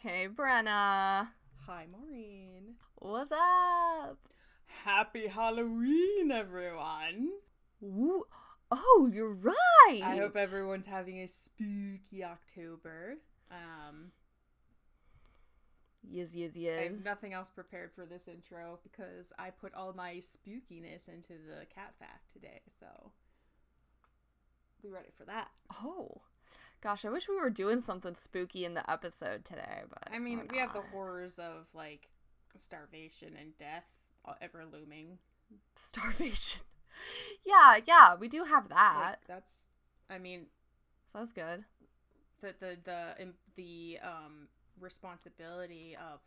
Hey, Brenna. Hi, Maureen. What's up? Happy Halloween, everyone. Ooh. Oh, you're right. I hope everyone's having a spooky October. Um, Yes, yes, yes. I have nothing else prepared for this intro because I put all my spookiness into the cat fact today, so be ready for that. Oh, gosh, I wish we were doing something spooky in the episode today, but I mean, we're have the horrors of like starvation and death uh, ever looming. starvation. yeah, yeah, we do have that. Like, that's, I mean, so that's good. the the the the um responsibility of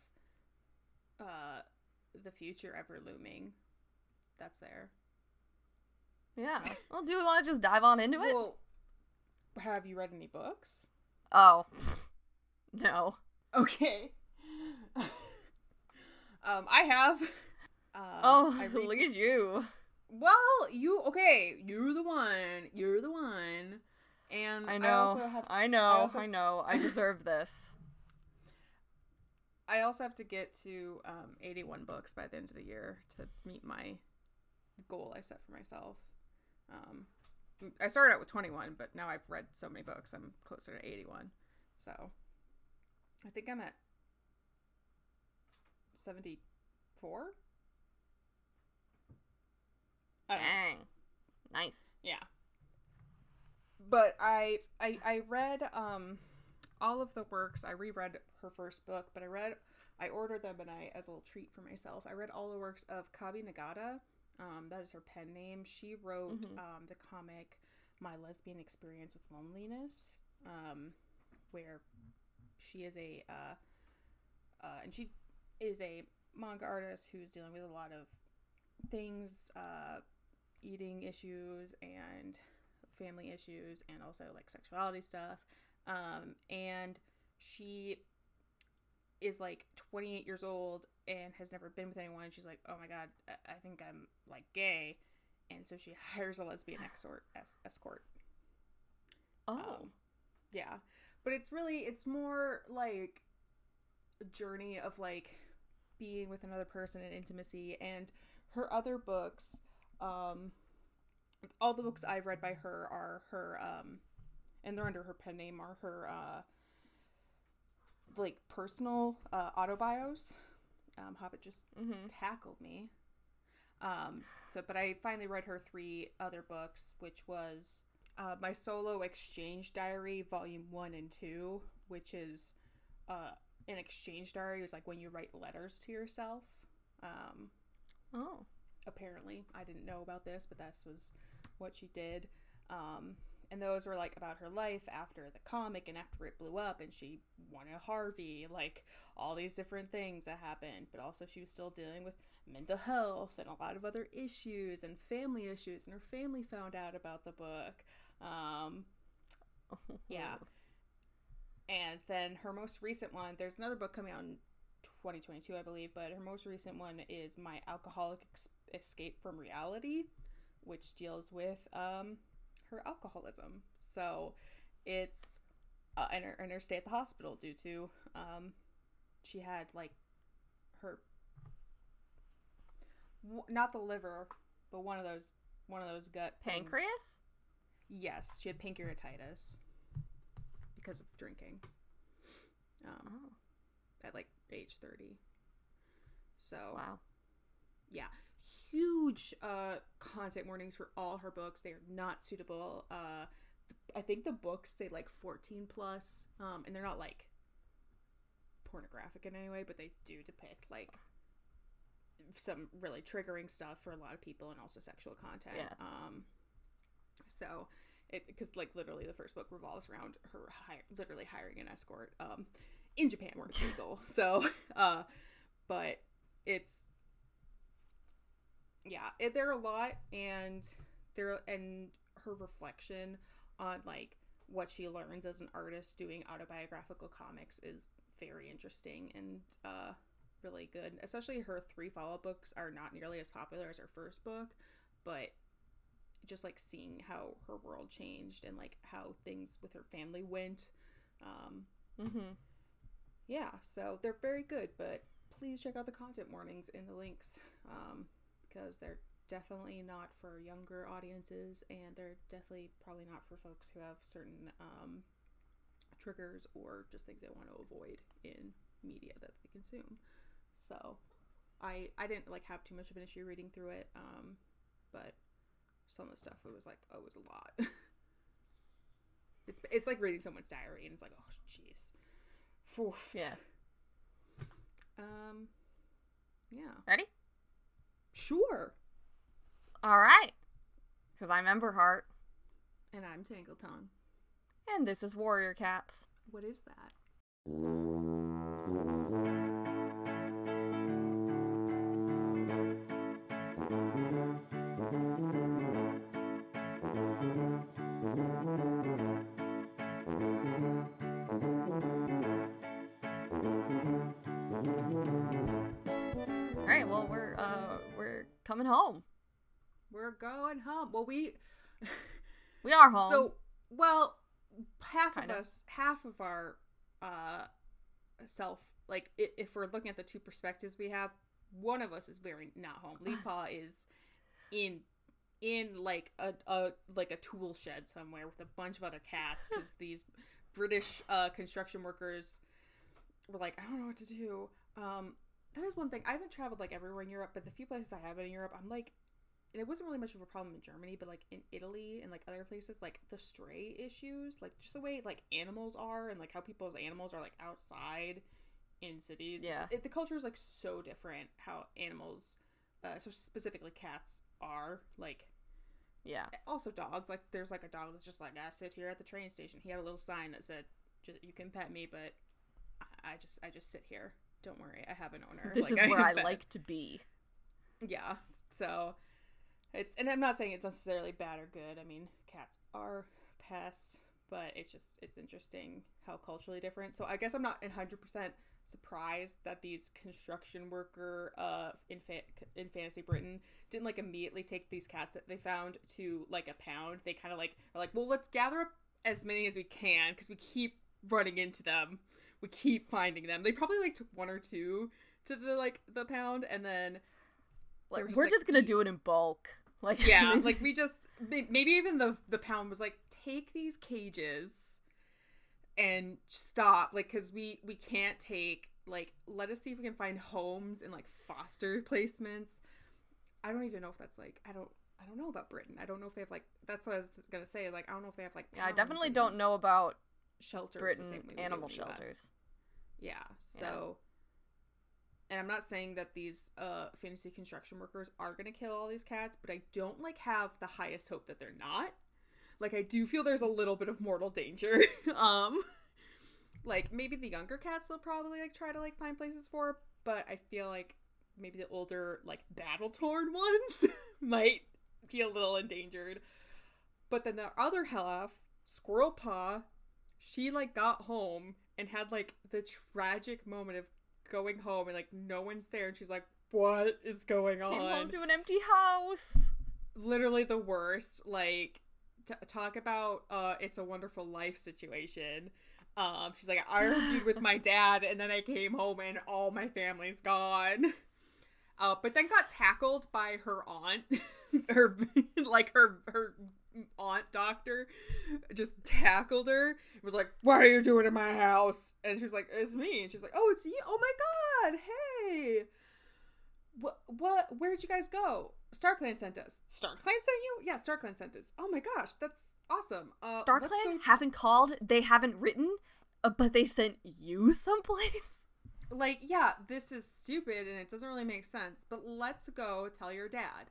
uh the future ever looming that's there Yeah. well, do we want to just dive on into it? well have you read any books oh, no. okay um i have um, Oh, I look at you. well you okay you're the one you're the one and I i, know. also have I know. also- I know. I deserve this. I also have to get to um, 81 books by the end of the year to meet my goal I set for myself. Um, I started out with 21, but now I've read so many books, I'm closer to 81. So I think I'm at 74. I don't know. Dang. Nice. Yeah. But I I I read um all of the works. I reread her first book, but I read I ordered them and I as a little treat for myself. I read all the works of Kabi Nagata. Um, that is her pen name. She wrote Mhm. um, the comic My Lesbian Experience with Loneliness, um, where she is a uh, uh, and she is a manga artist who's dealing with a lot of things, uh, eating issues and family issues, and also like sexuality stuff. Um, and she is like 28 years old and has never been with anyone. She's like, oh my god, I- I think I'm like gay, and so she hires a lesbian escort. Es- escort. Oh. Um, yeah, but it's really it's more like a journey of like being with another person in intimacy and her other books um all the books I've read by her are her um and they're under her pen name are her uh like personal uh autobios um Hobbit just mm-hmm. tackled me. Um, so, but I finally read her three other books, which was uh, my solo exchange diary, volume one and two, which is uh, an exchange diary. It was like when you write letters to yourself. Um, Oh. apparently, I didn't know about this, but this was what she did. Um, and those were like about her life after the comic and after it blew up, and she wanted Harvey, like all these different things that happened. But also, she was still dealing with mental health and a lot of other issues and family issues, and her family found out about the book. Um, Yeah. and then her most recent one, there's another book coming out in 2022, I believe, but her most recent one is My Alcoholic Ex- Escape from Reality, which deals with um, her alcoholism. So it's uh, and, her, and her stay at the hospital due to um, she had like her w- not the liver, but one of those one of those gut. Pancreas? Yes, she had pancreatitis because of drinking. Um, Oh. at like age 30. So, Wow. yeah. Huge uh content warnings for all her books. They are not suitable. Uh I think the books say like 14 plus um and they're not like pornographic in any way, but they do depict like some really triggering stuff for a lot of people and also sexual content. Yeah. Um so it because like literally the first book revolves around her hire, literally hiring an escort um in Japan where it's legal. so uh but it's yeah, it, there are a lot and there and her reflection on like what she learns as an artist doing autobiographical comics is very interesting and uh really good. Especially her three follow-up books are not nearly as popular as her first book, but just like seeing how her world changed and like how things with her family went. Um Mm-hmm. yeah, so they're very good, but please check out the content warnings in the links um, because they're definitely not for younger audiences and they're definitely probably not for folks who have certain um, triggers or just things they want to avoid in media that they consume. So I I didn't like have too much of an issue reading through it, um, but some of the stuff it was like oh it was a lot. it's it's like reading someone's diary and it's like oh jeez. Yeah. Um. Yeah. Ready? Sure. All right. Because I'm Ember Heart, And I'm Tangle Tongue. and this is Warrior Cats. What is that? Coming home. We're going home. Well, we. We are home. So, well, half Kind of of. us, half of our uh self, like if we're looking at the two perspectives we have, one of us is very not home. Leafpaw is in in like a, a like a tool shed somewhere with a bunch of other cats because these British uh construction workers were like, I don't know what to do. Um, that is one thing. I haven't traveled like everywhere in Europe, but the few places I have been in Europe, I'm like, and it wasn't really much of a problem in Germany, but like in Italy and like other places, like the stray issues, like just the way like animals are and like how people's animals are like outside in cities. Yeah. it, the culture is like so different. How animals, uh, so specifically cats, are like yeah. also dogs. Like there's like a dog that's just like I sit here at the train station. He had a little sign that said, "J- "You can pet me, but I just I just sit here. Don't worry, I have an owner." This Like, is where I like to be. yeah. So it's and I'm not saying it's necessarily bad or good. I mean, cats are pests, but it's just it's interesting how culturally different. So I guess I'm not 100% surprised that these construction worker uh in fa- in fantasy Britain didn't like immediately take these cats that they found to like a pound. They kind of like are like, "Well, let's gather up as many as we can because we keep running into them. We keep finding them." They probably like took one or two to the like the pound and then Like, just we're like, just gonna "We- do it in bulk. Like yeah like we just maybe even the the pound was like take these cages and stop like because we we can't take like let us see if we can find homes and like foster placements i don't even know if that's like i don't i don't know about britain i don't know if they have like that's what i was gonna say like i don't know if they have like yeah, I definitely don't know about shelters the Britain same way we do animal in the US. shelters. Yeah. So and I'm not saying that these uh fantasy construction workers are going to kill all these cats, but I don't like have the highest hope that they're not. Like I do feel there's a little bit of mortal danger. um like maybe the younger cats they'll probably like try to like find places for, but I feel like maybe the older like battle torn ones might be a little endangered. But then the other half, Squirrel Paw, she like got home and had like the tragic moment of going home and like no one's there and she's like what is going Came home on? to an empty house. literally the worst like t- talk about uh it's a wonderful life situation. Um she's like i argued with my dad and then i came home and all my family's gone. Uh but then got tackled by her aunt her like her her aunt doctor just tackled her was like what are you doing in my house and she was like it's me and she's like oh it's you oh my god hey what what where'd you guys go star clan sent us. star clan sent you? Yeah, star clan sent us. Oh my gosh, that's awesome. Uh, let's StarClan go- hasn't called. They haven't written, uh, but they sent you someplace. like, yeah, this is stupid and it doesn't really make sense. But let's go tell your dad.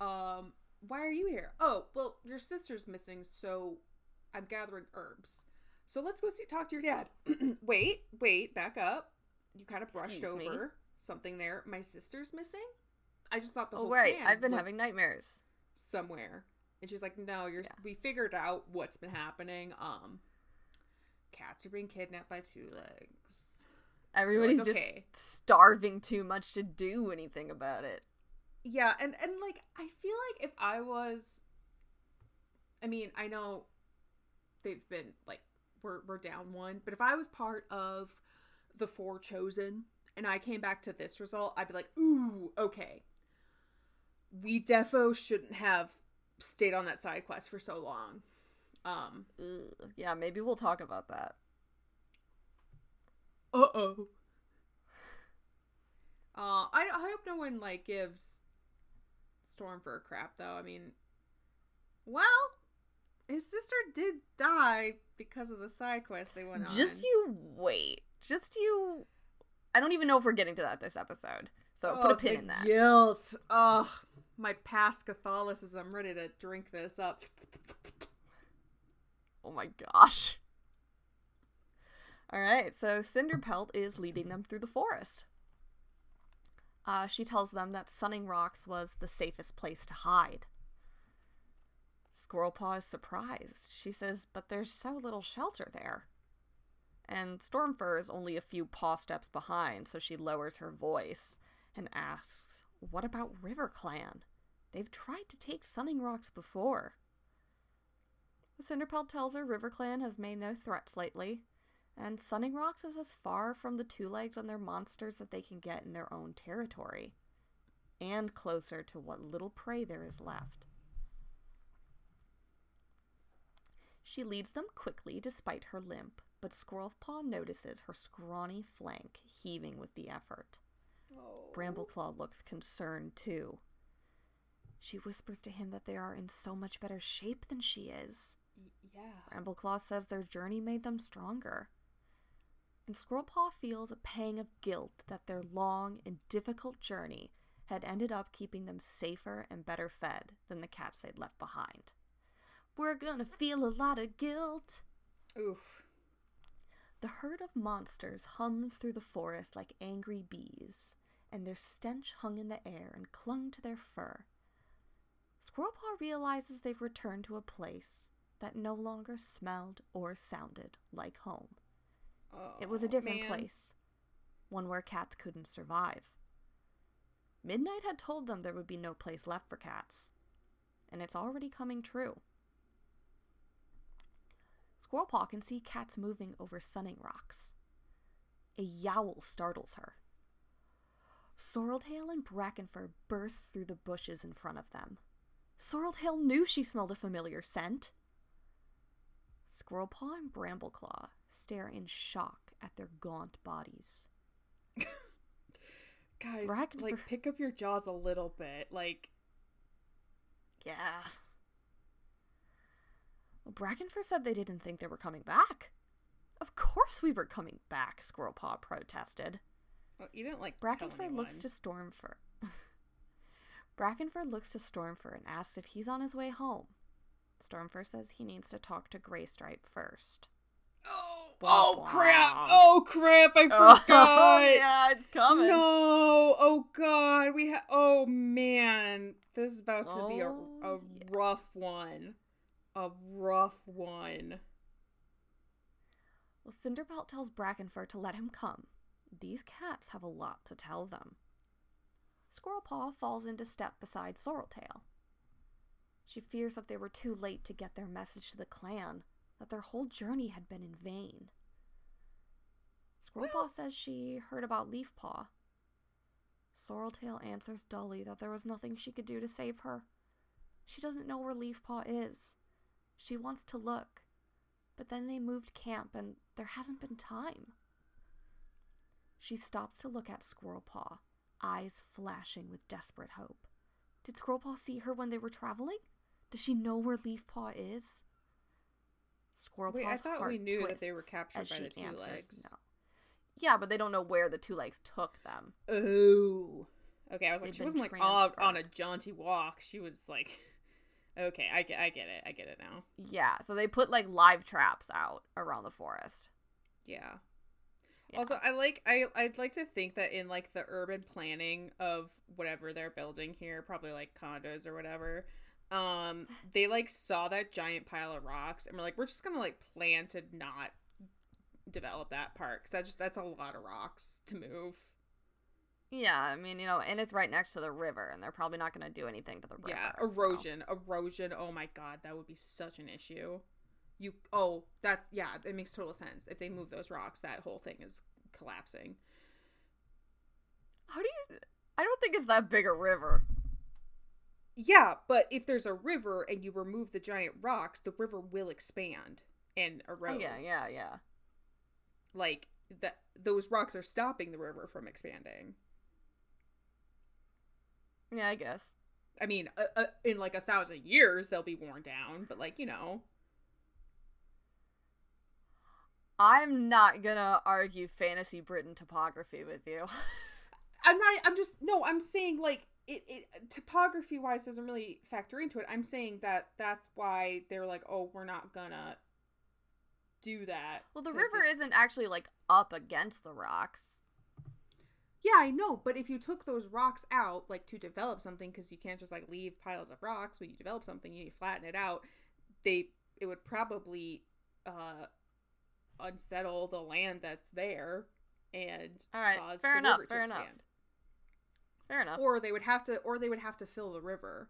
Um, why are you here? Oh, well, your sister's missing, so I'm gathering herbs. So let's go see talk to your dad. wait, wait, back up. You kind of brushed Excuse me? over something there. My sister's missing. I just thought the Oh whole right, plan I've been having nightmares. somewhere. And she's like, "No, you're. Yeah. We figured out what's been happening. Um, cats are being kidnapped by two legs. Everybody's okay. just starving too much to do anything about it. Yeah, and and like I feel like if I was, I mean, I know they've been like we're we're down one, but if I was part of the four chosen and I came back to this result, I'd be like, ooh, okay. We defo shouldn't have stayed on that side quest for so long. Um. Yeah, maybe we'll talk about that. uh oh. Uh I, I hope no one like gives Stormfur a crap though. I mean well, his sister did die because of the side quest they went on. Just you wait. Just you. I don't even know if we're getting to that this episode. So put Oh, a pin the in that. Guilt. Ugh. My past Catholicism ready to drink this up. Oh my gosh. All right, so Cinderpelt is leading them through the forest. Uh, she tells them that Sunning Rocks was the safest place to hide. Squirrelpaw is surprised. She says, but there's so little shelter there. And Stormfur is only a few paw steps behind, so she lowers her voice and asks, What about River Clan? They've tried to take Sunning Rocks before. Cinderpelt tells her River Clan has made no threats lately, and Sunning Rocks is as far from the two legs and their monsters that they can get in their own territory, and closer to what little prey there is left. She leads them quickly despite her limp, but Squirrelpaw notices her scrawny flank heaving with the effort. Oh. Brambleclaw looks concerned too. She whispers to him that they are in so much better shape than she is. Yeah. Brambleclaw says their journey made them stronger. And Squirrelpaw feels a pang of guilt that their long and difficult journey had ended up keeping them safer and better fed than the cats they'd left behind. We're gonna feel a lot of guilt. Oof. The herd of monsters hummed through the forest like angry bees, and their stench hung in the air and clung to their fur. Squirrelpaw realizes they've returned to a place that no longer smelled or sounded like home. It was a Oh, different man. place, one where cats couldn't survive. Midnight had told them there would be no place left for cats, and it's already coming true. Squirrelpaw can see cats moving over sunning rocks. A yowl startles her. Sorreltail and Brackenfur burst through the bushes in front of them. Sorreltail knew she smelled a familiar scent. Squirrelpaw and Brambleclaw stare in shock at their gaunt bodies. Guys, Bracken like for- pick up your jaws a little bit. Like Yeah. Well, Brackenfur said they didn't think they were coming back. Of course we were coming back, Squirrelpaw protested. well, you didn't like Brackenfur looks to Stormfur. Brackenfur looks to Stormfur and asks if he's on his way home. Stormfur says he needs to talk to Graystripe first. Oh, oh crap! Oh crap! I oh, forgot. Oh, yeah, it's coming. No! Oh god, we have. Oh man, this is about to be a, oh, a Oh, yeah. rough one. A rough one. Well, Cinderpelt tells Brackenfur to let him come. These cats have a lot to tell them. Squirrelpaw falls into step beside Sorreltail. She fears that they were too late to get their message to the clan, that their whole journey had been in vain. Squirrelpaw says she heard about Leafpaw. Sorreltail answers dully that there was nothing she could do to save her. She doesn't know where Leafpaw is. She wants to look, but then they moved camp and there hasn't been time. She stops to look at Squirrelpaw, eyes flashing with desperate hope. Did Squirrelpaw see her when they were traveling? Does she know where Leafpaw is? Squirrelpaw's Wait, I thought we knew that they were captured by the two answers legs. no. Yeah, but they don't know where the two legs took them. Oh. Okay, I was like, They've she wasn't like on, on a jaunty walk. She was like, okay, I get, I get it, I get it now. Yeah, so they put like live traps out around the forest. Yeah. Yeah. Also, I like I I'd like to think that in like the urban planning of whatever they're building here, probably like condos or whatever, um, they like saw that giant pile of rocks and were like, we're just gonna like plan to not develop that part because that's just that's a lot of rocks to move. Yeah, I mean, you know, and it's right next to the river, and they're probably not to do anything to the river. yeah, so- erosion, erosion. Oh my god, that would be such an issue. You oh that yeah, it makes total sense. If they move those rocks, that whole thing is collapsing. How do you? I don't think it's that big a river. Yeah, but if there's a river and you remove the giant rocks, the river will expand and Oh, erode. yeah, yeah, yeah. Like that those rocks are stopping the river from expanding. Yeah, I guess. I mean, uh, uh, in like a thousand years they'll be worn down, but like, you know. I'm not gonna argue fantasy Britain topography with you. I'm not I'm just no, I'm saying like it, it topography wise doesn't really factor into it. I'm saying that that's why they're like, "Oh, we're not gonna do that." well, the river isn't actually like up against the rocks. Yeah, I know, but if you took those rocks out, like to develop something, because you can't just like leave piles of rocks when you develop something, you need to flatten it out. They it would probably uh unsettle the land that's there and All right, cause fair the enough, river fair to enough. Expand. Fair enough. Or they would have to, or they would have to fill the river.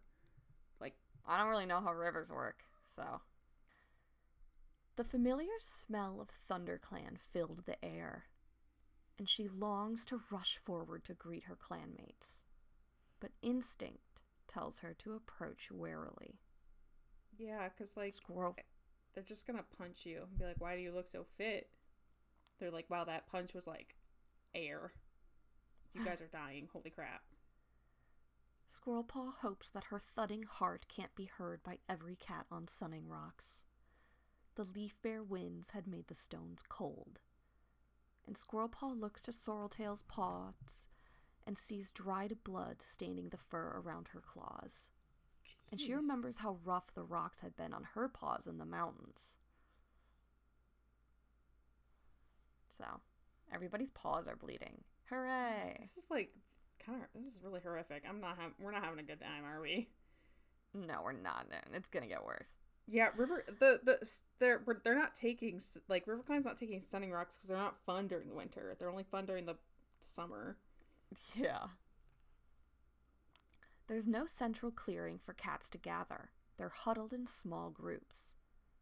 Like I don't really know how rivers work, so. The familiar smell of ThunderClan filled the air, and she longs to rush forward to greet her clanmates. But instinct tells her to approach warily. yeah, because like Squirrel. they're just gonna punch you and be like, "Why do you look so fit?" They're like, "Wow, that punch was like air. You guys are dying. Holy crap!" Squirrelpaw hopes that her thudding heart can't be heard by every cat on Sunning Rocks. The leaf-bare winds had made the stones cold. And Squirrelpaw looks to Sorreltail's paws and sees dried blood staining the fur around her claws. And she remembers how rough the rocks had been on her paws in the mountains. So, everybody's paws are bleeding. Hooray! This is like kind of. This is really horrific. I'm not. Ha- we're not having a good time, are we? No, we're not. It's gonna get worse. Yeah, River. The the they're they're not taking like RiverClan's not taking Sunning Rocks because they're not fun during the winter. They're only fun during the summer. Yeah. There's no central clearing for cats to gather. They're huddled in small groups.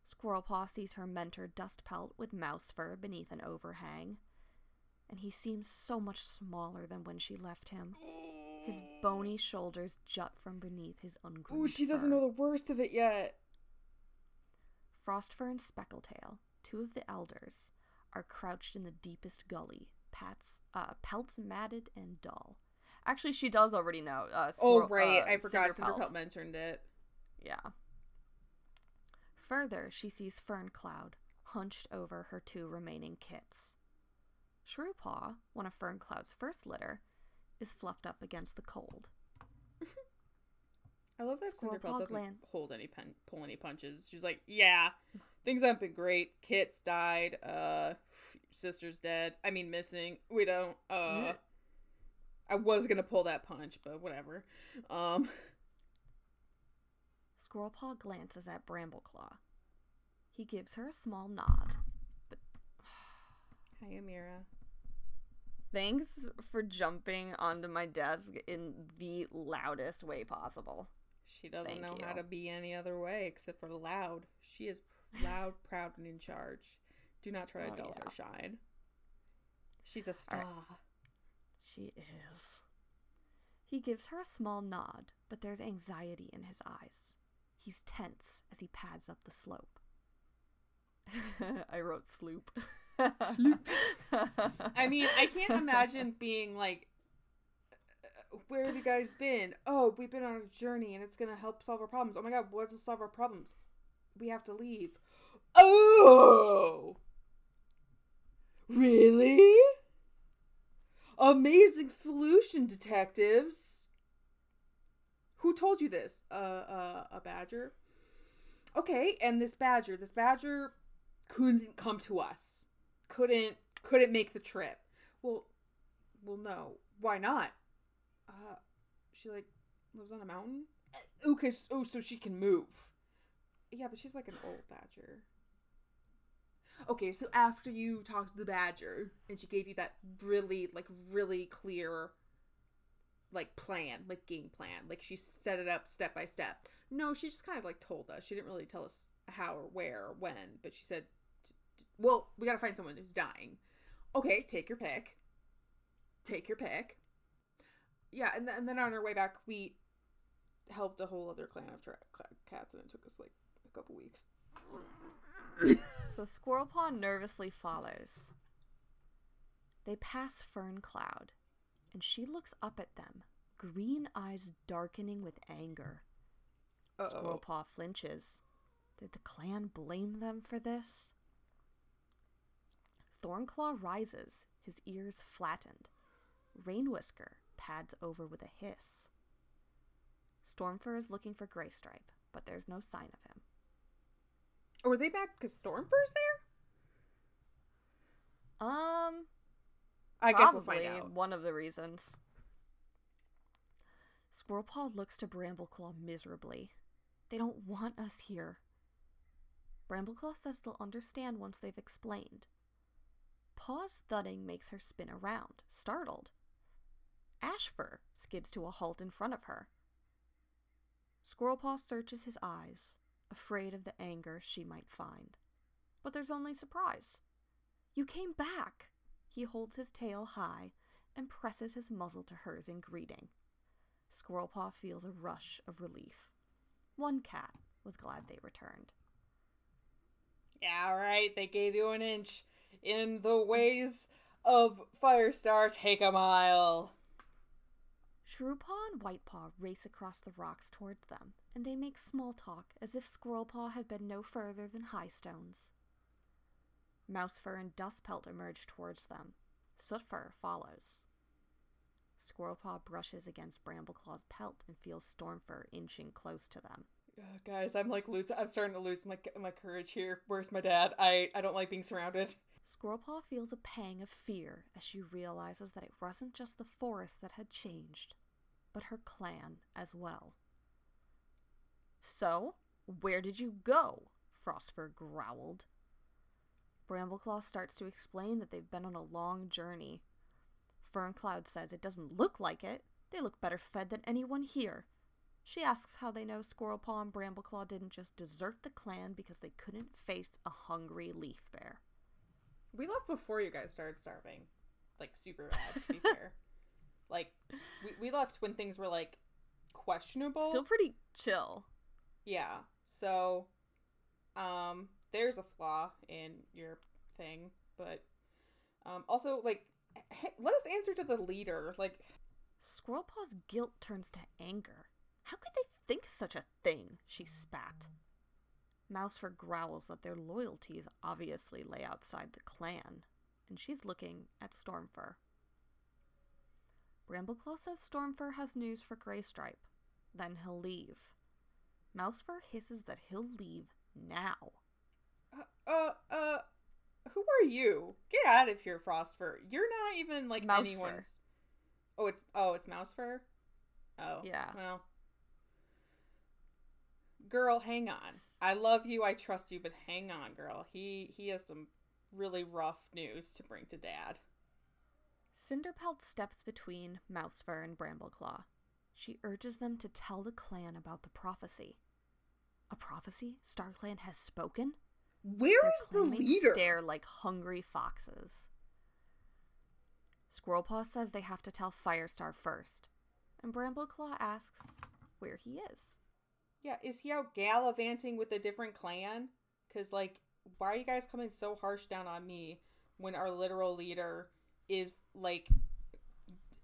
Squirrelpaw sees her mentor Dustpelt with Mousefur beneath an overhang, and he seems so much smaller than when she left him. His bony shoulders jut from beneath his ungroomed Ooh, she doesn't fur. know the worst of it yet. Frostfur and Speckletail, two of the elders, are crouched in the deepest gully, pats, uh, pelts matted and dull. Actually, she does already know. Uh, Oh right, uh, I forgot. Cinderpelt. Cinderpelt mentioned it. Yeah. Further, she sees Ferncloud hunched over her two remaining kits. Shrewpaw, one of Ferncloud's first litter, is fluffed up against the cold. I love that Squirrel Cinderpelt Paw doesn't Glan- hold any pen, pull any punches. She's like, yeah, things haven't been great. Kit's died. Uh, sister's dead. I mean, missing. We don't. Uh, Yeah. I was gonna pull that punch, but whatever. Um, Squirrelpaw glances at Brambleclaw. He gives her a small nod. hi Amira. Thanks for jumping onto my desk in the loudest way possible. She doesn't Thank know how to be any other way except for loud. She is loud, proud, and in charge. Do not try to Oh, dull yeah. her shine. She's a star. She is. He gives her a small nod, but there's anxiety in his eyes. He's tense as he pads up the slope. I wrote sloop. Sloop. I mean, I can't imagine being like, "Uh, where have you guys been? Oh, we've been on a journey and it's gonna help solve our problems. Oh my god, what does solve our problems? We have to leave. Oh! Really? Amazing solution, detectives. Who told you this? Uh, uh, a badger? Okay, and this badger, this badger couldn't come to us. Couldn't couldn't make the trip. Well, well, no. Why not? Uh, she like lives on a mountain. Okay, s- oh, so she can move. Yeah, but she's like an old badger. Okay, so after you talked to the badger and she gave you that really, like, really clear, like, plan, like, game plan, like, she set it up step by step. No, she just kind of, like, told us. She didn't really tell us how or where or when, but she said, well, we gotta find someone who's dying. okay, take your pick. Take your pick. Yeah, and, th- and then on our way back, we helped a whole other clan of tra- cats, and it took us like a couple weeks. so Squirrelpaw nervously follows. They pass Fern Cloud, and she looks up at them, green eyes darkening with anger. Uh-oh. Squirrelpaw flinches. Did the clan blame them for this? Thornclaw rises, his ears flattened. Rainwhisker pads over with a hiss. Stormfur is looking for Graystripe, but there's no sign of him. Were they back because Stormfur's there? Um, I guess we'll find out. One of the reasons. Squirrelpaw looks to Brambleclaw miserably. They don't want us here. Brambleclaw says they'll understand once they've explained. Paw's thudding makes her spin around, startled. Ashfur skids to a halt in front of her. Squirrelpaw searches his eyes, afraid of the anger she might find. But there's only surprise. You came back! He holds his tail high and presses his muzzle to hers in greeting. Squirrelpaw feels a rush of relief. One cat was glad they returned. Yeah, right. They gave you an inch. In the ways of Firestar, take a mile. Shrewpaw and Whitepaw race across the rocks towards them, and they make small talk as if Squirrelpaw had been no further than Highstones. Mousefur and Dustpelt emerge towards them. Sootfur follows. Squirrelpaw brushes against Brambleclaw's pelt and feels Stormfur inching close to them. Uh, guys, I'm like losing. I'm starting to lose my my courage here. Where's my dad? I I don't like being surrounded. Squirrelpaw feels a pang of fear as she realizes that it wasn't just the forest that had changed, but her clan as well. So, where did you go? Frostfur growled. Brambleclaw starts to explain that they've been on a long journey. Ferncloud says it doesn't look like it. They look better fed than anyone here. She asks how they know Squirrelpaw and Brambleclaw didn't just desert the clan because they couldn't face a hungry leaf bear. We left before you guys started starving. Like, super bad, to be fair. Like, we, we left when things were, like, questionable. Still pretty chill. Yeah. So, um, there's a flaw in your thing, but, um, also, like, hey, let us answer to the leader. Like, Squirrelpaw's guilt turns to anger. How could they think such a thing? She spat. Mousefur growls that their loyalties obviously lay outside the clan, and she's looking at Stormfur. Brambleclaw says Stormfur has news for Graystripe. Then he'll leave. Mousefur hisses that he'll leave now. Uh, uh, uh, who are you? Get out of here, Frostfur. You're not even like Mousefur. anyone's. Oh, it's oh, it's Mousefur. Oh, yeah. Well, girl, hang on. I love you. I trust you, but hang on, girl. He he has some really rough news to bring to Dad. Cinderpelt steps between Mousefur and Brambleclaw. She urges them to tell the clan about the prophecy. A prophecy StarClan has spoken? Where Their is the leader? Stare like hungry foxes. Squirrelpaw says they have to tell Firestar first, and Brambleclaw asks where he is. Yeah, is he out gallivanting with a different clan? Because, like, why are you guys coming so harsh down on me when our literal leader is, like,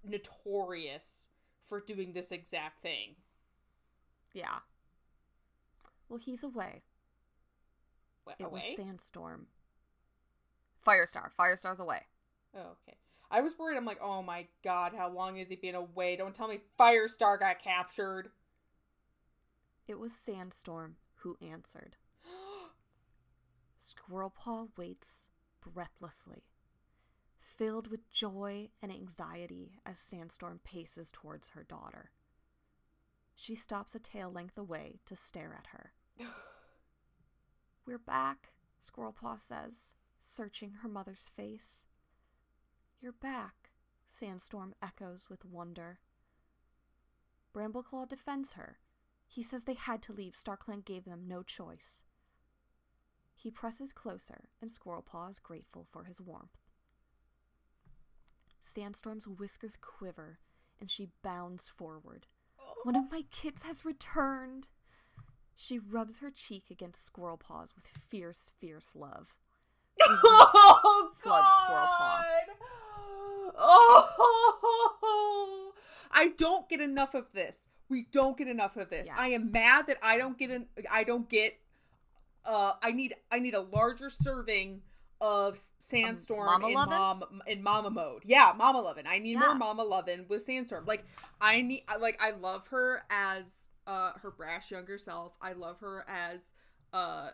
notorious for doing this exact thing? Yeah. Well, he's away. What, it away? was Sandstorm. Firestar. Firestar's away. Oh, okay. I was worried. I'm like, oh my god, how long has he been away? Don't tell me Firestar got captured. It was Sandstorm who answered. Squirrelpaw waits breathlessly, filled with joy and anxiety as Sandstorm paces towards her daughter. She stops a tail length away to stare at her. We're back, Squirrelpaw says, searching her mother's face. You're back, Sandstorm echoes with wonder. Brambleclaw defends her he says they had to leave. StarClan gave them no choice. He presses closer, and Squirrelpaw is grateful for his warmth. Sandstorm's whiskers quiver and she bounds forward. One of my kits has returned. She rubs her cheek against Squirrelpaw's with fierce, fierce love. Oh. God! Oh, I don't get enough of this. We don't get enough of this. I am mad that I don't get an. I don't get. Uh, I need. I need a larger serving of Sandstorm Mama in Lovin'? mom in Mama mode. Yeah, Mama Lovin'. I need Yeah. more Mama Lovin' with Sandstorm. Like I need. Like I love her as uh her brash younger self. I love her as uh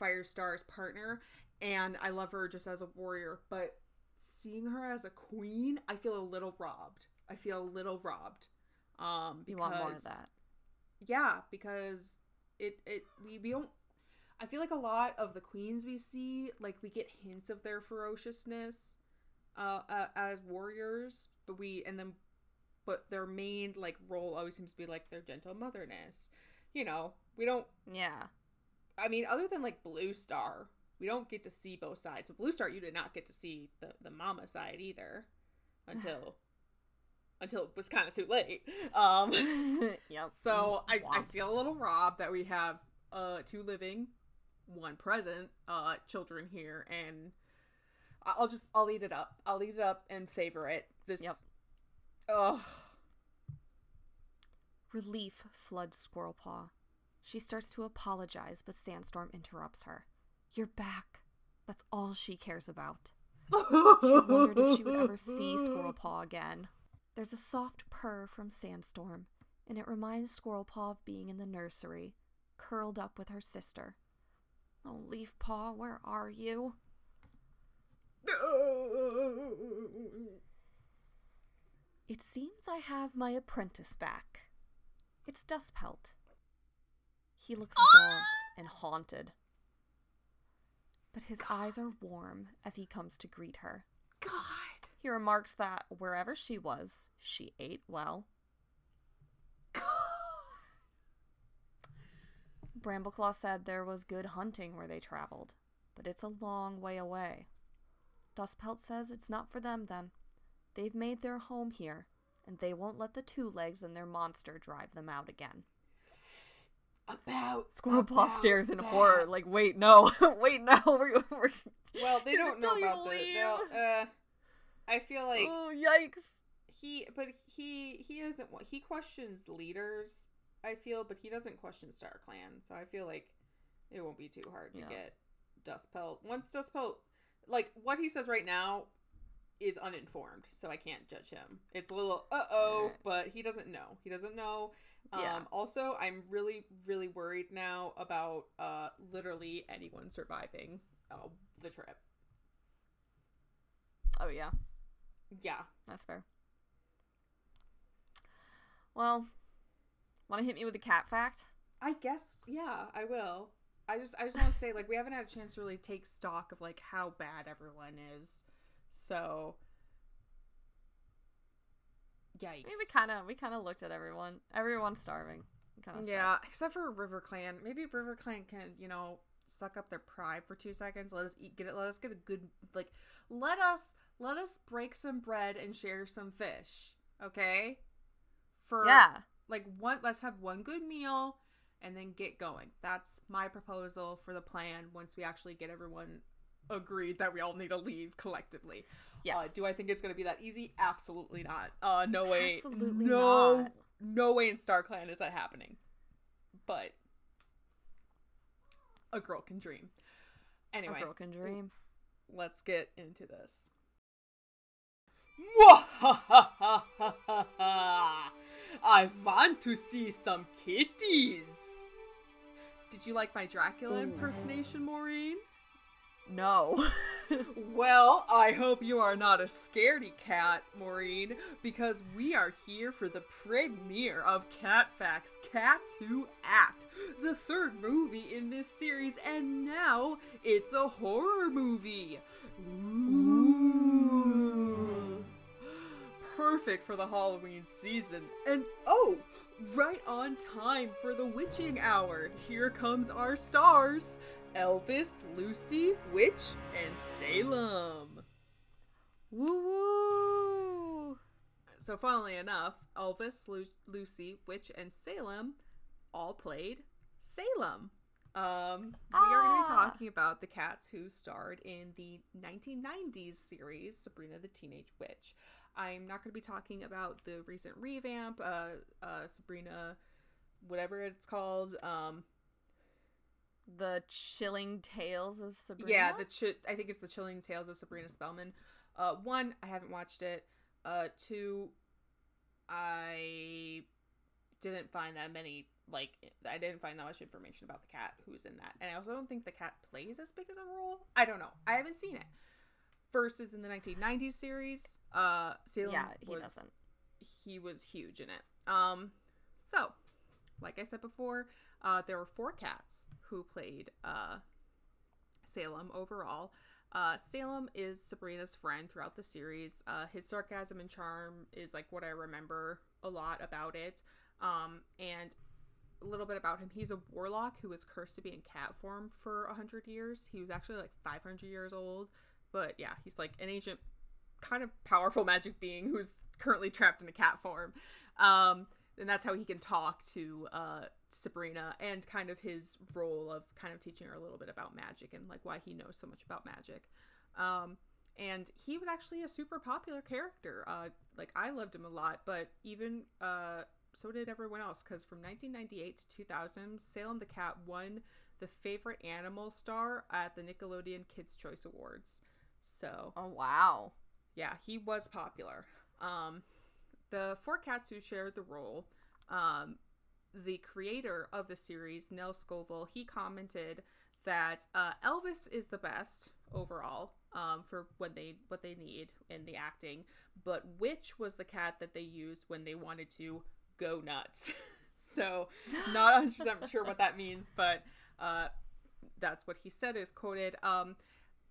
Firestar's partner, and I love her just as a warrior. But seeing her as a queen, I feel a little robbed. I feel a little robbed. Um, You want more of that. yeah, because it it we, we don't. I feel like a lot of the queens we see, like we get hints of their ferociousness, uh, uh as warriors, but we and then, but their main like role always seems to be like their gentle motherness. You know, we don't Yeah. I mean, other than like Blue Star, we don't get to see both sides. But Blue Star, you did not get to see the the mama side either until until it was kind of too late. Um, yep. so I, I feel a little robbed that we have uh two living, one present uh children here, and I'll just I'll eat it up. I'll eat it up and savor it. This. Yep. Ugh. Relief floods Squirrel Paw. She starts to apologize, but Sandstorm interrupts her. You're back. That's all she cares about. She wondered if she would ever see Squirrel Paw again. There's a soft purr from Sandstorm, and it reminds Squirrel Paw of being in the nursery, curled up with her sister. Oh, Leaf Paw, where are you? It seems I have my apprentice back. It's Dustpelt. He looks gaunt and haunted. But his eyes are warm as he comes to greet her. God. He remarks that wherever she was, she ate well. Brambleclaw said there was good hunting where they traveled, but it's a long way away. Dustpelt says it's not for them then. They've made their home here, and they won't let the two legs and their monster drive them out again. About Squirrel Paw stares in that. horror, like, wait, no, wait, no, we're, we're Well, they don't know about the. uh, I feel like oh, yikes. he, but he he doesn't. He questions leaders. I feel, but he doesn't question Star Clan. So I feel like it won't be too hard to Yeah. get Dustpelt. Once Dustpelt, like what he says right now, is uninformed, so I can't judge him. It's a little uh oh, but he doesn't know. He doesn't know. Um, Yeah. Also, I'm really, really worried now about uh, literally anyone surviving uh, the trip. Oh, yeah, Yeah. that's fair. Well, want to hit me with a cat fact? I guess yeah, I will. I just I just want to say like we haven't had a chance to really take stock of like how bad everyone is. So yikes. I mean, we kind of we kind of looked at everyone. Everyone's starving. Kind of Yeah, except for River Clan. Maybe River Clan can, you know, suck up their pride for 2 seconds. Let us eat get it let us get a good like let us let us break some bread and share some fish. Okay? For Yeah. like one let's have one good meal and then get going that's my proposal for the plan once we actually get everyone agreed that we all need to leave collectively Yes. uh, do i think it's going to be that easy absolutely not uh no way Absolutely no not. no way in star clan is that happening but a girl can dream anyway A girl can dream. let's get into this. I want to see some kitties. Did you like my Dracula Ooh. impersonation, Maureen? No. Well, I hope you are not a scaredy cat, Maureen, because we are here for the premiere of Cat Facts Cats Who Act, the third movie in this series, and now it's a horror movie. Ooh. Perfect for the Halloween season. And oh, right on time for the witching hour. Here comes our stars. Elvis, Lucy, Witch, and Salem. Woo woo. so funnily enough, Elvis, Lu- Lucy, Witch, and Salem all played Salem. Um, we are going to be Ah. talking about the cats who starred in the 1990s series Sabrina the Teenage Witch. I'm not going to be talking about the recent revamp, uh, uh, Sabrina, whatever it's called. Um, The Chilling Tales of Sabrina. Yeah, the ch- I think it's the Chilling Tales of Sabrina Spellman. Uh, one, I haven't watched it. Uh, two, I didn't find that many like I didn't find that much information about the cat who's in that, and I also don't think the cat plays as big as a role. I don't know. I haven't seen it. First is in the 1990s series. Uh, Salem yeah, he was doesn't. he was huge in it. Um, so, like I said before, uh, there were four cats who played uh, Salem overall. Uh, Salem is Sabrina's friend throughout the series. Uh, his sarcasm and charm is like what I remember a lot about it. Um, and a little bit about him. He's a warlock who was cursed to be in cat form for a hundred years. He was actually like 500 years old. But yeah, he's like an ancient, kind of powerful magic being who's currently trapped in a cat form. Um, and that's how he can talk to uh, Sabrina and kind of his role of kind of teaching her a little bit about magic and like why he knows so much about magic. Um, and he was actually a super popular character. Uh, like I loved him a lot, but even uh, so did everyone else because from 1998 to 2000, Salem the Cat won the favorite animal star at the Nickelodeon Kids Choice Awards. So Oh wow. yeah, he was popular. Um, the four cats who shared the role, um, the creator of the series, Nell Scovell, he commented that uh, Elvis is the best overall um, for what they what they need in the acting, but Witch was the cat that they used when they wanted to go nuts. so not 100% sure what that means, but uh, that's what he said is quoted. Um,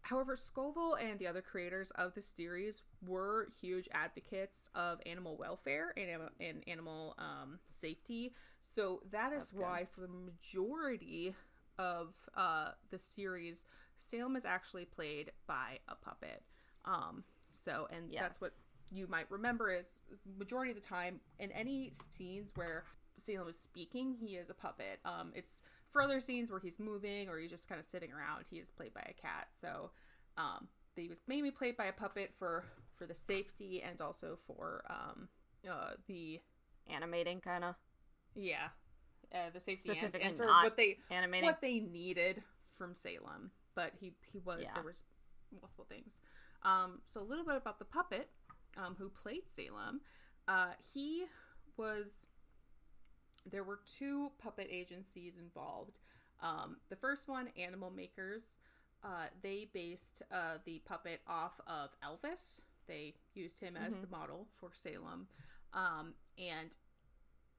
However, Scovell and the other creators of the series were huge advocates of animal welfare and, and animal um, safety. So that is good. why, for the majority of uh, the series, Salem is actually played by a puppet. Um, so, and that's what you might remember is majority of the time in any scenes where Salem is speaking, he is a puppet. Um, it's for other scenes where he's moving or he's just kind of sitting around, he is played by a cat. So, um, he was mainly played by a puppet for for the safety and also for um, uh, the Animating kind of yeah, uh, the safety and, Specifically and sort of what they animating. what they needed from Salem. But he he was Yeah. there was multiple things. Um, so a little bit about the puppet um, who played Salem. Uh, he was there were two puppet agencies involved. Um, the first one, Animal Makers, uh, they based uh, the puppet off of Elvis. They used him as Mhm. the model for Salem, um, and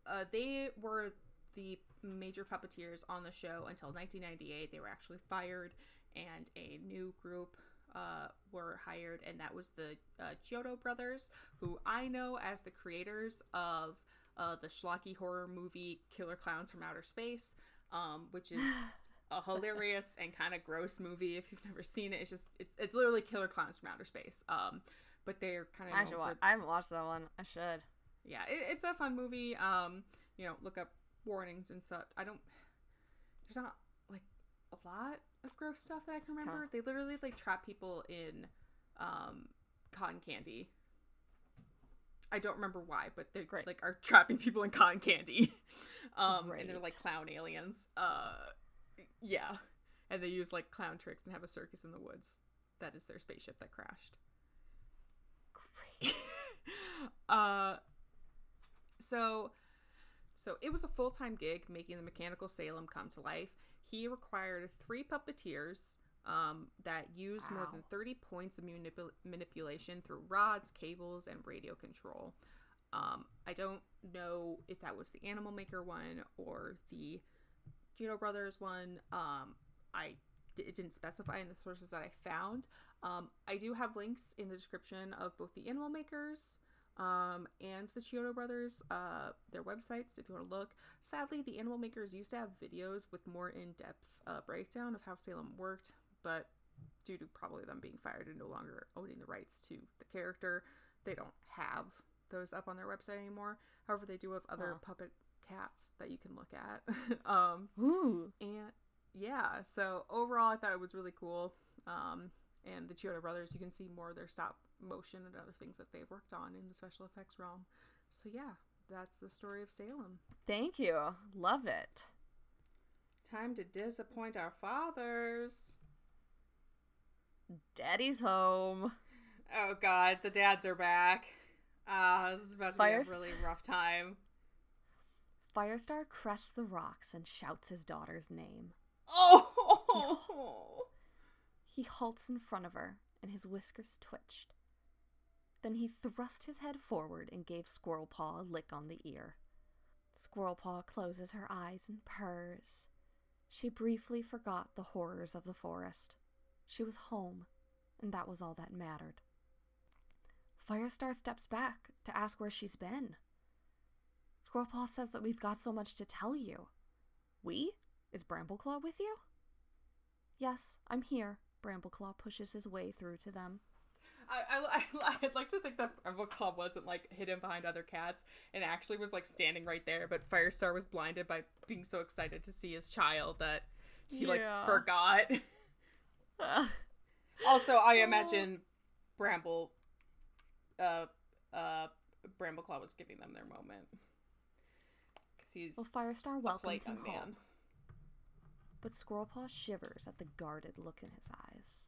uh, they were the major puppeteers on the show until 1998. They were actually fired, and a new group uh, were hired, and that was the uh, Chiodo brothers, who I know as the creators of uh, the schlocky horror movie Killer Clowns from Outer Space, um, which is a hilarious and kind of gross movie. If you've never seen it, it's just it's it's literally Killer Clowns from Outer Space. Um, but they're kind of I should watch. I haven't watched that one. I should. yeah, it, it's a fun movie. Um, you know, look up warnings and such. I don't. There's not like a lot of gross stuff that I can remember. They literally like trap people in um cotton candy. I don't remember why, but they Great. like are trapping people in cotton candy. um, and they're like clown aliens. Uh, yeah, and they use like clown tricks and have a circus in the woods. That is their spaceship that crashed. Great. uh so so it was a full-time gig making the mechanical salem come to life he required three puppeteers um, that used more than 30 points of manipul- manipulation through rods cables and radio control. Um, i don't know if that was the animal maker one or the Chiodo brothers one. Um, i it didn't specify in the sources that i found. Um, I do have links in the description of both the Animal Makers um, and the Chiodo Brothers, uh, their websites if you want to look. Sadly, the Animal Makers used to have videos with more in depth uh, breakdown of how Salem worked, but due to probably them being fired and no longer owning the rights to the character, they don't have those up on their website anymore. However, they do have other Oh. puppet cats that you can look at. um, Ooh. and yeah, so overall, I thought it was really cool. Um, and the Chiodo brothers, you can see more of their stop motion and other things that they've worked on in the special effects realm. So yeah, that's the story of Salem. Thank you. Love it. Time to disappoint our fathers. Daddy's home. Oh God, the dads are back. Ah, this is about to Fires- be a really rough time. Firestar crests the rocks and shouts his daughter's name. Oh, He halts in front of her, and his whiskers twitched. Then he thrust his head forward and gave Squirrelpaw a lick on the ear. Squirrel Paw closes her eyes and purrs. She briefly forgot the horrors of the forest. She was home, and that was all that mattered. Firestar steps back to ask where she's been. Squirrel Paw says that we've got so much to tell you. We? Is Brambleclaw with you? Yes, I'm here. Brambleclaw pushes his way through to them. I, I, I, would like to think that Brambleclaw wasn't like hidden behind other cats and actually was like standing right there, but Firestar was blinded by being so excited to see his child that he like forgot. also, I imagine Bramble, uh, uh, Brambleclaw was giving them their moment because he's well, Firestar a welcomes him home, man. but Squirrelpaw shivers at the guarded look in his eyes.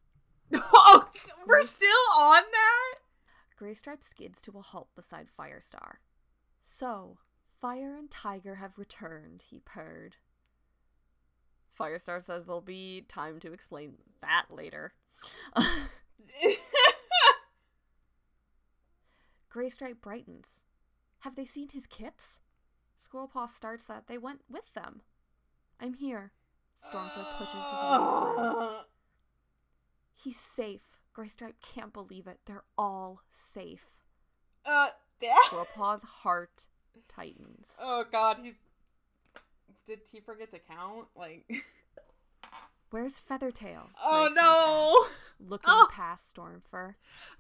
oh, we're still on that. Graystripe skids to a halt beside Firestar. So, Fire and Tiger have returned, he purred. Firestar says there'll be time to explain that later. Graystripe brightens. Have they seen his kits? Squirrelpaw starts that they went with them. I'm here. Stormfur pushes his way forward. He's safe. Graystripe can't believe it. They're all safe. uh, Dad. Squirrelpaw's heart tightens. Oh God, he did he forget to count? Like, Where's Feathertail? oh no! Looking Oh. past Stormfur.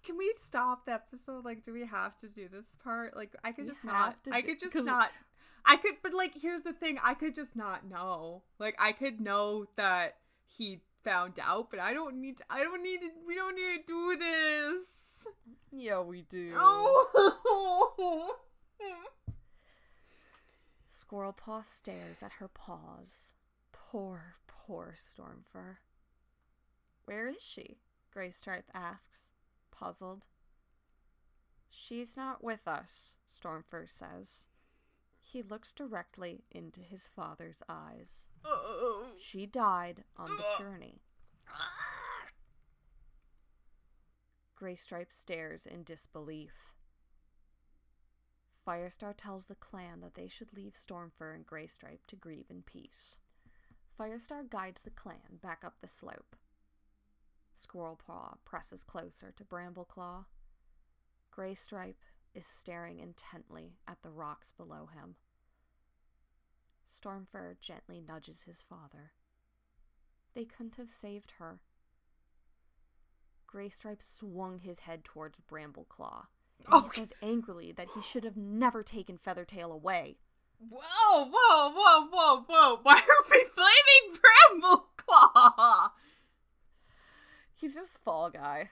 Can we stop the episode? Like, do we have to do this part? Like, I could We just not. I do- could just not. I could, but like, here's the thing: I could just not know. Like, I could know that he found out, but I don't need. To, I don't need to. We don't need to do this. Yeah, we do. Oh. Squirrelpaw stares at her paws. Poor, poor Stormfur. Where is she? Graystripe asks, puzzled. She's not with us, Stormfur says. He looks directly into his father's eyes. oh. She died on the journey. Graystripe stares in disbelief. Firestar tells the clan that they should leave Stormfur and Graystripe to grieve in peace. Firestar guides the clan back up the slope. Squirrelpaw presses closer to Brambleclaw. Graystripe is staring intently at the rocks below him. Stormfur gently nudges his father. They couldn't have saved her. Graystripe swung his head towards Brambleclaw. And Oh, he says angrily that he should have never taken Feathertail away. Whoa, whoa, whoa, whoa, whoa. Why are we blaming Brambleclaw? He's just Fall Guy.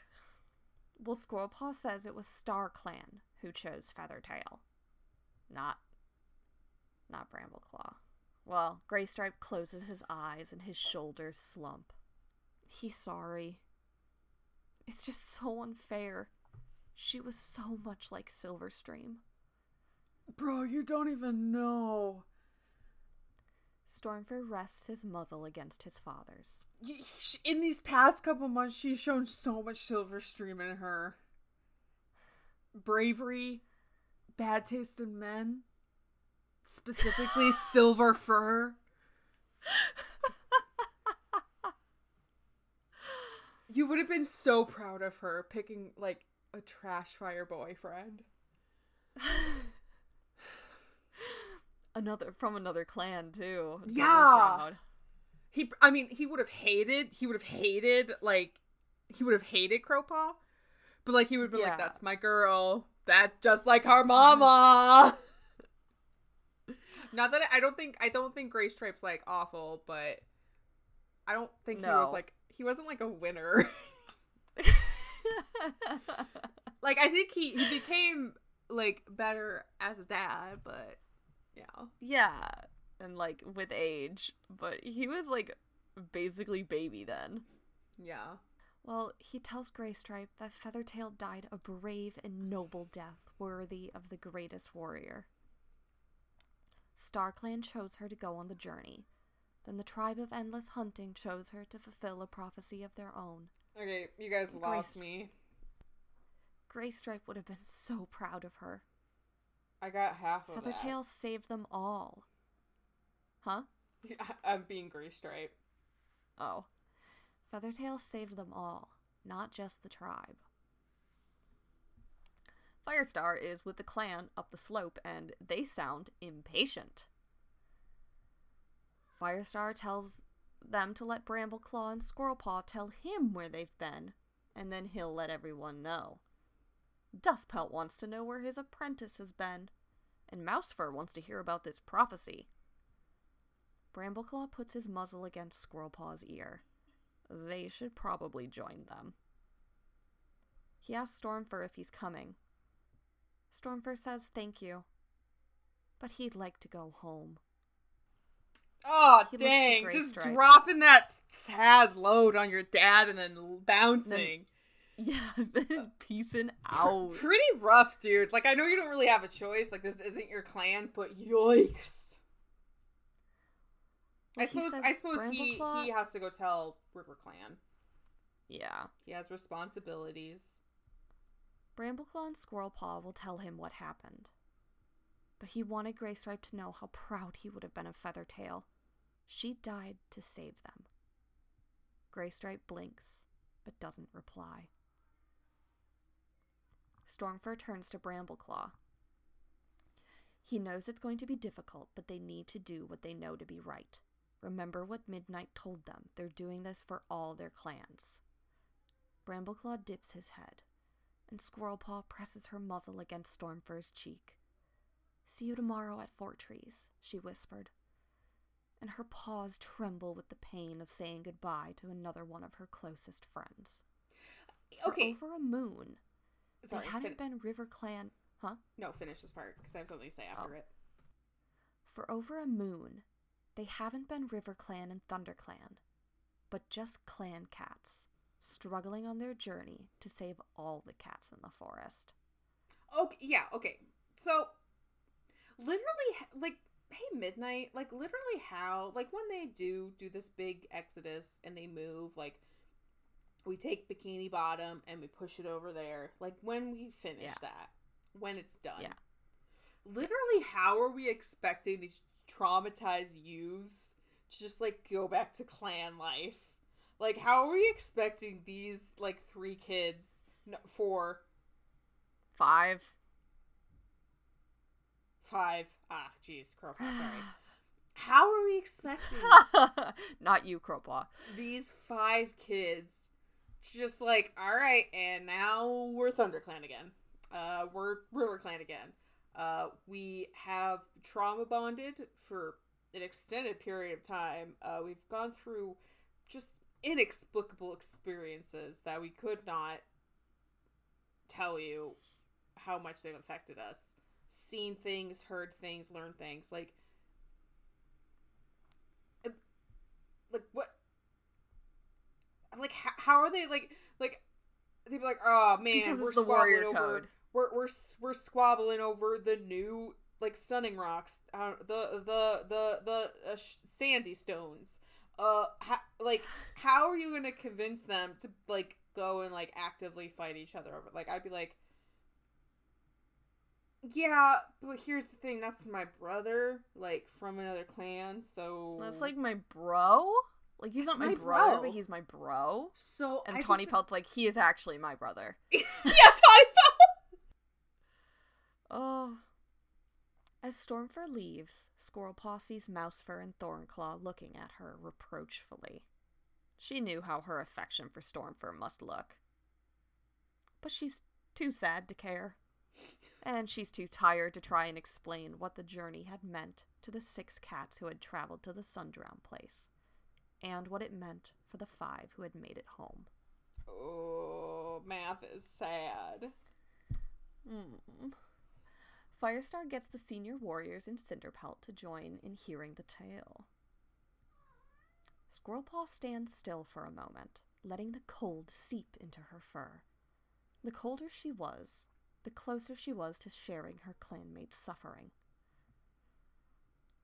Well, Squirrelpaw says it was StarClan who chose Feathertail. Not. not Brambleclaw. Well, Graystripe closes his eyes and his shoulders slump. He's sorry. It's just so unfair. She was so much like Silverstream. Bro, you don't even know. Stormfur rests his muzzle against his father's. In these past couple months, she's shown so much Silverstream in her. Bravery, bad taste in men, specifically silver fur. You would have been so proud of her picking like a trash fire boyfriend. another from another clan too. Yeah. He, I mean, he would have hated. He would have hated like he would have hated Crowpaw, but like he would be Yeah. like, "That's my girl. That just like her mama. Not that I, I don't think I don't think Graystripe's like awful, but I don't think he was like he wasn't like a winner. like I think he he became like better as a dad, but yeah. yeah, and like with age, but he was like basically baby then. Yeah. Well, he tells Graystripe that Feathertail died a brave and noble death worthy of the greatest warrior. StarClan chose her to go on the journey. Then the tribe of Endless Hunting chose her to fulfill a prophecy of their own. Okay, you guys lost Grace- me. Graystripe would have been so proud of her. I got half of that. Feathertail saved them all. Huh? I'm being Graystripe. Oh. Feathertail saved them all, not just the tribe. Firestar is with the clan up the slope, and they sound impatient. Firestar tells them to let Brambleclaw and Squirrelpaw tell him where they've been, and then he'll let everyone know. Dustpelt wants to know where his apprentice has been, and Mousefur wants to hear about this prophecy. Brambleclaw puts his muzzle against Squirrelpaw's ear. They should probably join them. He asks Stormfur if he's coming. Stormfur says thank you, but he'd like to go home. Oh He dang! Just Stripe. dropping that sad load on your dad and then bouncing. Yeah, then peacing out. Pretty rough, dude. Like I know you don't really have a choice. Like this isn't your clan, but yikes. I suppose I suppose he he has to go tell RiverClan. Yeah. He has responsibilities. Brambleclaw and Squirrelpaw will tell him what happened. But he wanted Graystripe to know how proud he would have been of Feathertail. She died to save them. Graystripe blinks, but doesn't reply. Stormfur turns to Brambleclaw. He knows it's going to be difficult, but they need to do what they know to be right. Remember what Midnight told them. They're doing this for all their clans. Brambleclaw dips his head, and Squirrelpaw presses her muzzle against Stormfur's cheek. See you tomorrow at Four Trees, she whispered, and her paws tremble with the pain of saying goodbye to another one of her closest friends. Okay. For over a moon, sorry. they hadn't fin- been RiverClan, huh? no, finish this part because I have something to say after Oh. it. For over a moon, they haven't been RiverClan and ThunderClan, but just clan cats, struggling on their journey to save all the cats in the forest. Okay, yeah, okay. So, literally, like, hey, Midnight, like, literally, how, like, when they do do this big exodus and they move, like, we take Bikini Bottom and we push it over there. Like, when we finish Yeah. that, when it's done. Yeah. Literally, how are we expecting these traumatized youths to just, like, go back to clan life? Like, how are we expecting these, like, three kids, no, four, Five. Five. Ah, jeez, Crowpaw, sorry. How are we expecting Not you, Crowpaw. these five kids just like, all right, and now we're ThunderClan again. Uh, we're RiverClan again. Uh, we have trauma bonded for an extended period of time. Uh, we've gone through just inexplicable experiences that we could not tell you how much they've affected us. Seen things, heard things, learned things. Like, uh, like what? Like, how, how are they like like? They'd be like, oh man, Because we're squabbling over code. we're we're we're squabbling over the new like sunning rocks, uh, the the the the uh, sh- sandy stones. Uh, ha- like how are you gonna convince them to like go and like actively fight each other over? Like I'd be like, yeah, but here's the thing: that's my brother, like from another clan. So That's like my bro. Like he's That's not my, my brother, bro. but he's my bro. so. And I Tawnypelt's like, he is actually my brother. yeah, Tawnypelt. Oh. As Stormfur leaves, Squirrelpaw sees Mousefur and Thornclaw looking at her reproachfully. She knew how her affection for Stormfur must look. But she's too sad to care. And she's too tired to try and explain what the journey had meant to the six cats who had traveled to the Sundrown place, and what it meant for the five who had made it home. Oh, math is sad. Mm. Firestar gets the senior warriors in Cinderpelt to join in hearing the tale. Squirrelpaw stands still for a moment, letting the cold seep into her fur. The colder she was, the closer she was to sharing her clanmate's suffering.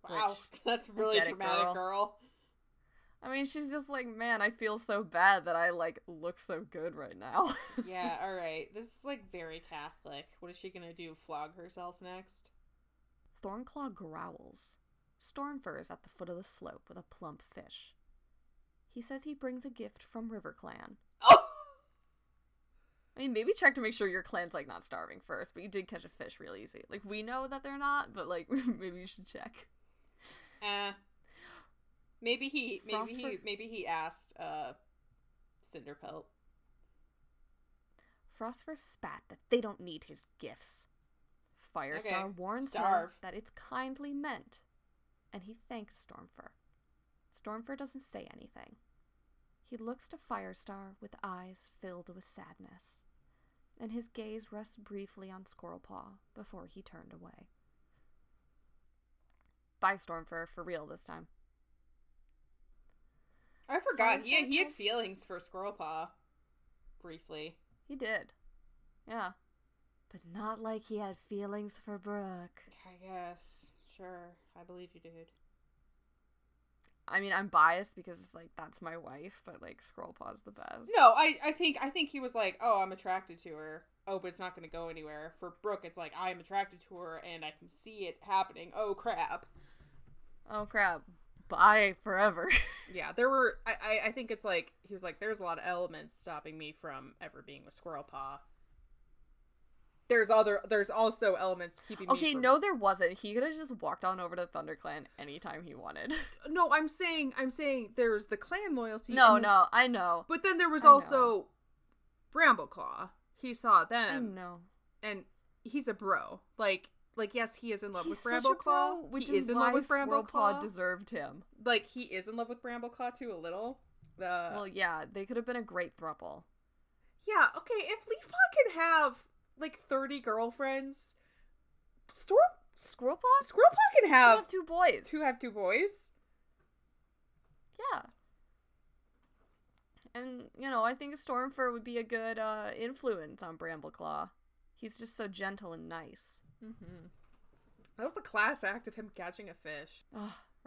Wow, Which- that's really dramatic, girl. girl. I mean, she's just like, man, I feel so bad that I like look so good right now. yeah, all right. This is like very Catholic. What is she gonna do? Flog herself next? Thornclaw growls. Stormfur is at the foot of the slope with a plump fish. He says he brings a gift from RiverClan. Oh, I mean, maybe check to make sure your clan's like not starving first, but you did catch a fish real easy. Like we know that they're not, but like maybe you should check. eh. Maybe he, maybe he, maybe he asked uh, Cinderpelt. Frostfur spat that they don't need his gifts. Firestar Okay, warns starve. that it's kindly meant, and he thanks Stormfur. Stormfur doesn't say anything. He looks to Firestar with eyes filled with sadness, and his gaze rests briefly on Squirrelpaw before he turned away. Bye, Stormfur, for real this time. I forgot. He had, he had feelings for Squirrelpaw. Briefly. He did. Yeah. But not like he had feelings for Brook. I guess. Sure. I believe you did. I mean, I'm biased because it's like that's my wife, but like Squirrelpaw's the best. No, I, I think I think he was like, oh, I'm attracted to her. Oh, but it's not going to go anywhere. For Brook, it's like I'm attracted to her and I can see it happening. Oh crap. Oh crap. Bye forever. Yeah, there were. I, I I think it's like he was like, there's a lot of elements stopping me from ever being with Squirrelpaw. There's other. There's also elements keeping me. okay, from- no, there wasn't. He could have just walked on over to ThunderClan anytime he wanted. no. I'm saying. I'm saying there's the clan loyalty. no, then- no, I know. But then there was I also Brambleclaw. He saw them, no and he's a bro. Like, like yes, he is in love He's with Brambleclaw. which he is, is in why love with Brambleclaw. deserved him. like he is in love with Brambleclaw too a little. Uh, well, yeah, they could have been a great throuple. yeah, okay. If Leafpaw can have like thirty girlfriends, Storm Squirrelpaw? Squirrelpaw can have, have two boys. two have two boys. Yeah. And, you know, I think Stormfur would be a good uh, influence on Brambleclaw. He's just so gentle and nice. Mm-hmm. That was a class act of him catching a fish.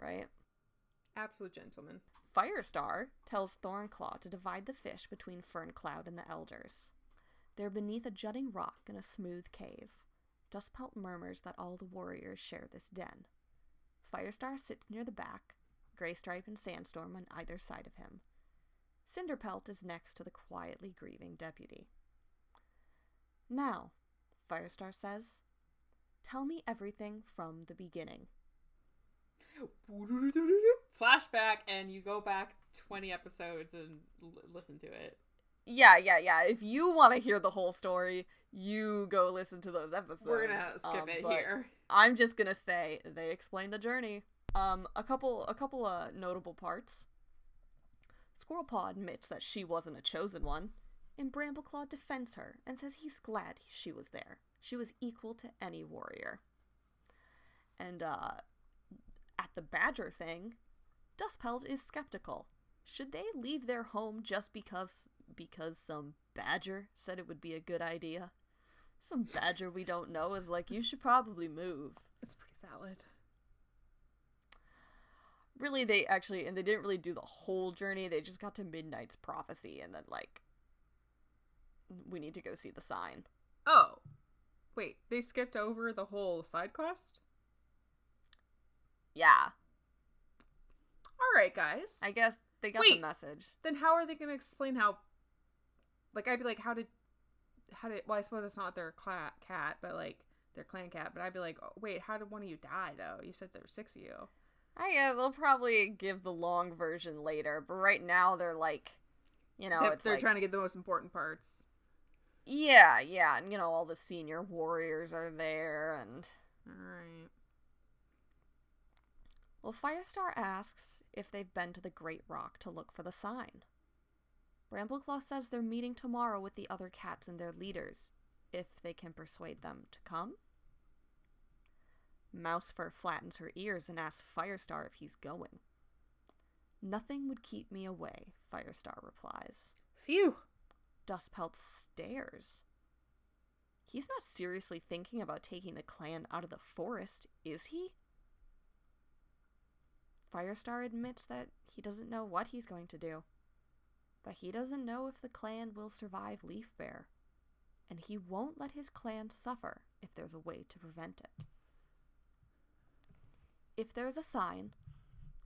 Right? Absolute gentleman. Firestar tells Thornclaw to divide the fish between Ferncloud and the elders. They're beneath a jutting rock in a smooth cave. Dustpelt murmurs that all the warriors share this den. Firestar sits near the back, Graystripe and Sandstorm on either side of him. Cinderpelt is next to the quietly grieving deputy. Now, Firestar says, tell me everything from the beginning. Flashback, and you go back 20 episodes and l- listen to it. Yeah, yeah, yeah. If you want to hear the whole story, you go listen to those episodes. We're gonna skip Um, it here. I'm just gonna say they explain the journey. Um, a couple, a couple of notable parts. Squirrelpaw admits that she wasn't a chosen one, and Brambleclaw defends her and says he's glad she was there. She was equal to any warrior. And uh, at the badger thing, Dustpelt is skeptical. Should they leave their home just because because some badger said it would be a good idea? Some badger we don't know is like, you should probably move. It's pretty valid. Really, they actually, and they didn't really do the whole journey. They just got to Midnight's prophecy, and then like, we need to go see the sign. Oh, wait, they skipped over the whole side quest? Yeah, All right, guys. I guess they got Wait. the message. Then how are they going to explain how? Like, I'd be like, how did, how did? Well, I suppose it's not their cla- cat, but like their clan cat. But I'd be like, oh, wait, how did one of you die though? You said there were six of you. I yeah, they'll probably give the long version later, but right now they're like, you know, they're like, trying to get the most important parts. Yeah, yeah, and you know, all the senior warriors are there, and. Alright. Well, Firestar asks if they've been to the Great Rock to look for the sign. Brambleclaw says they're meeting tomorrow with the other cats and their leaders, if they can persuade them to come. Mousefur flattens her ears and asks Firestar if he's going. Nothing would keep me away, Firestar replies. Phew. Dustpelt stares. He's not seriously thinking about taking the clan out of the forest, is he? Firestar admits that he doesn't know what he's going to do, but he doesn't know if the clan will survive leaf-bare, and he won't let his clan suffer if there's a way to prevent it. If there's a sign,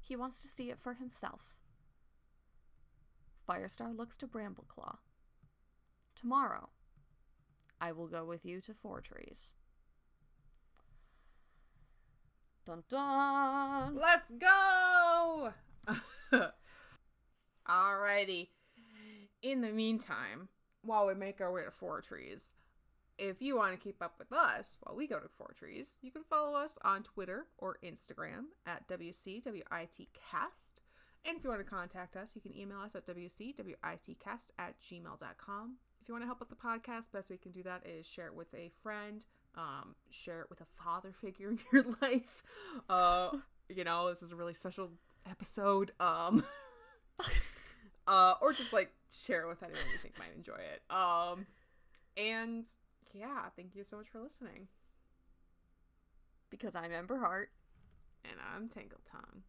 he wants to see it for himself. Firestar looks to Brambleclaw. Tomorrow, I will go with you to Four Trees. Dun dun! Let's go! Alrighty. In the meantime, while we make our way to Four Trees, if you want to keep up with us while we go to Four Trees, you can follow us on Twitter or Instagram at WCWITcast. And if you want to contact us, you can email us at WCWITcast at gmail.com. If you want to help with the podcast, best way you can do that is share it with a friend, um, share it with a father figure in your life. Uh, you know, this is a really special episode. Um, uh, or just like share it with anyone you think might enjoy it. Um, and yeah, thank you so much for listening. Because I'm Ember Heart, And I'm Tangle Tongue.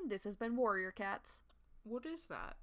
and this has been Warrior Cats. What is that?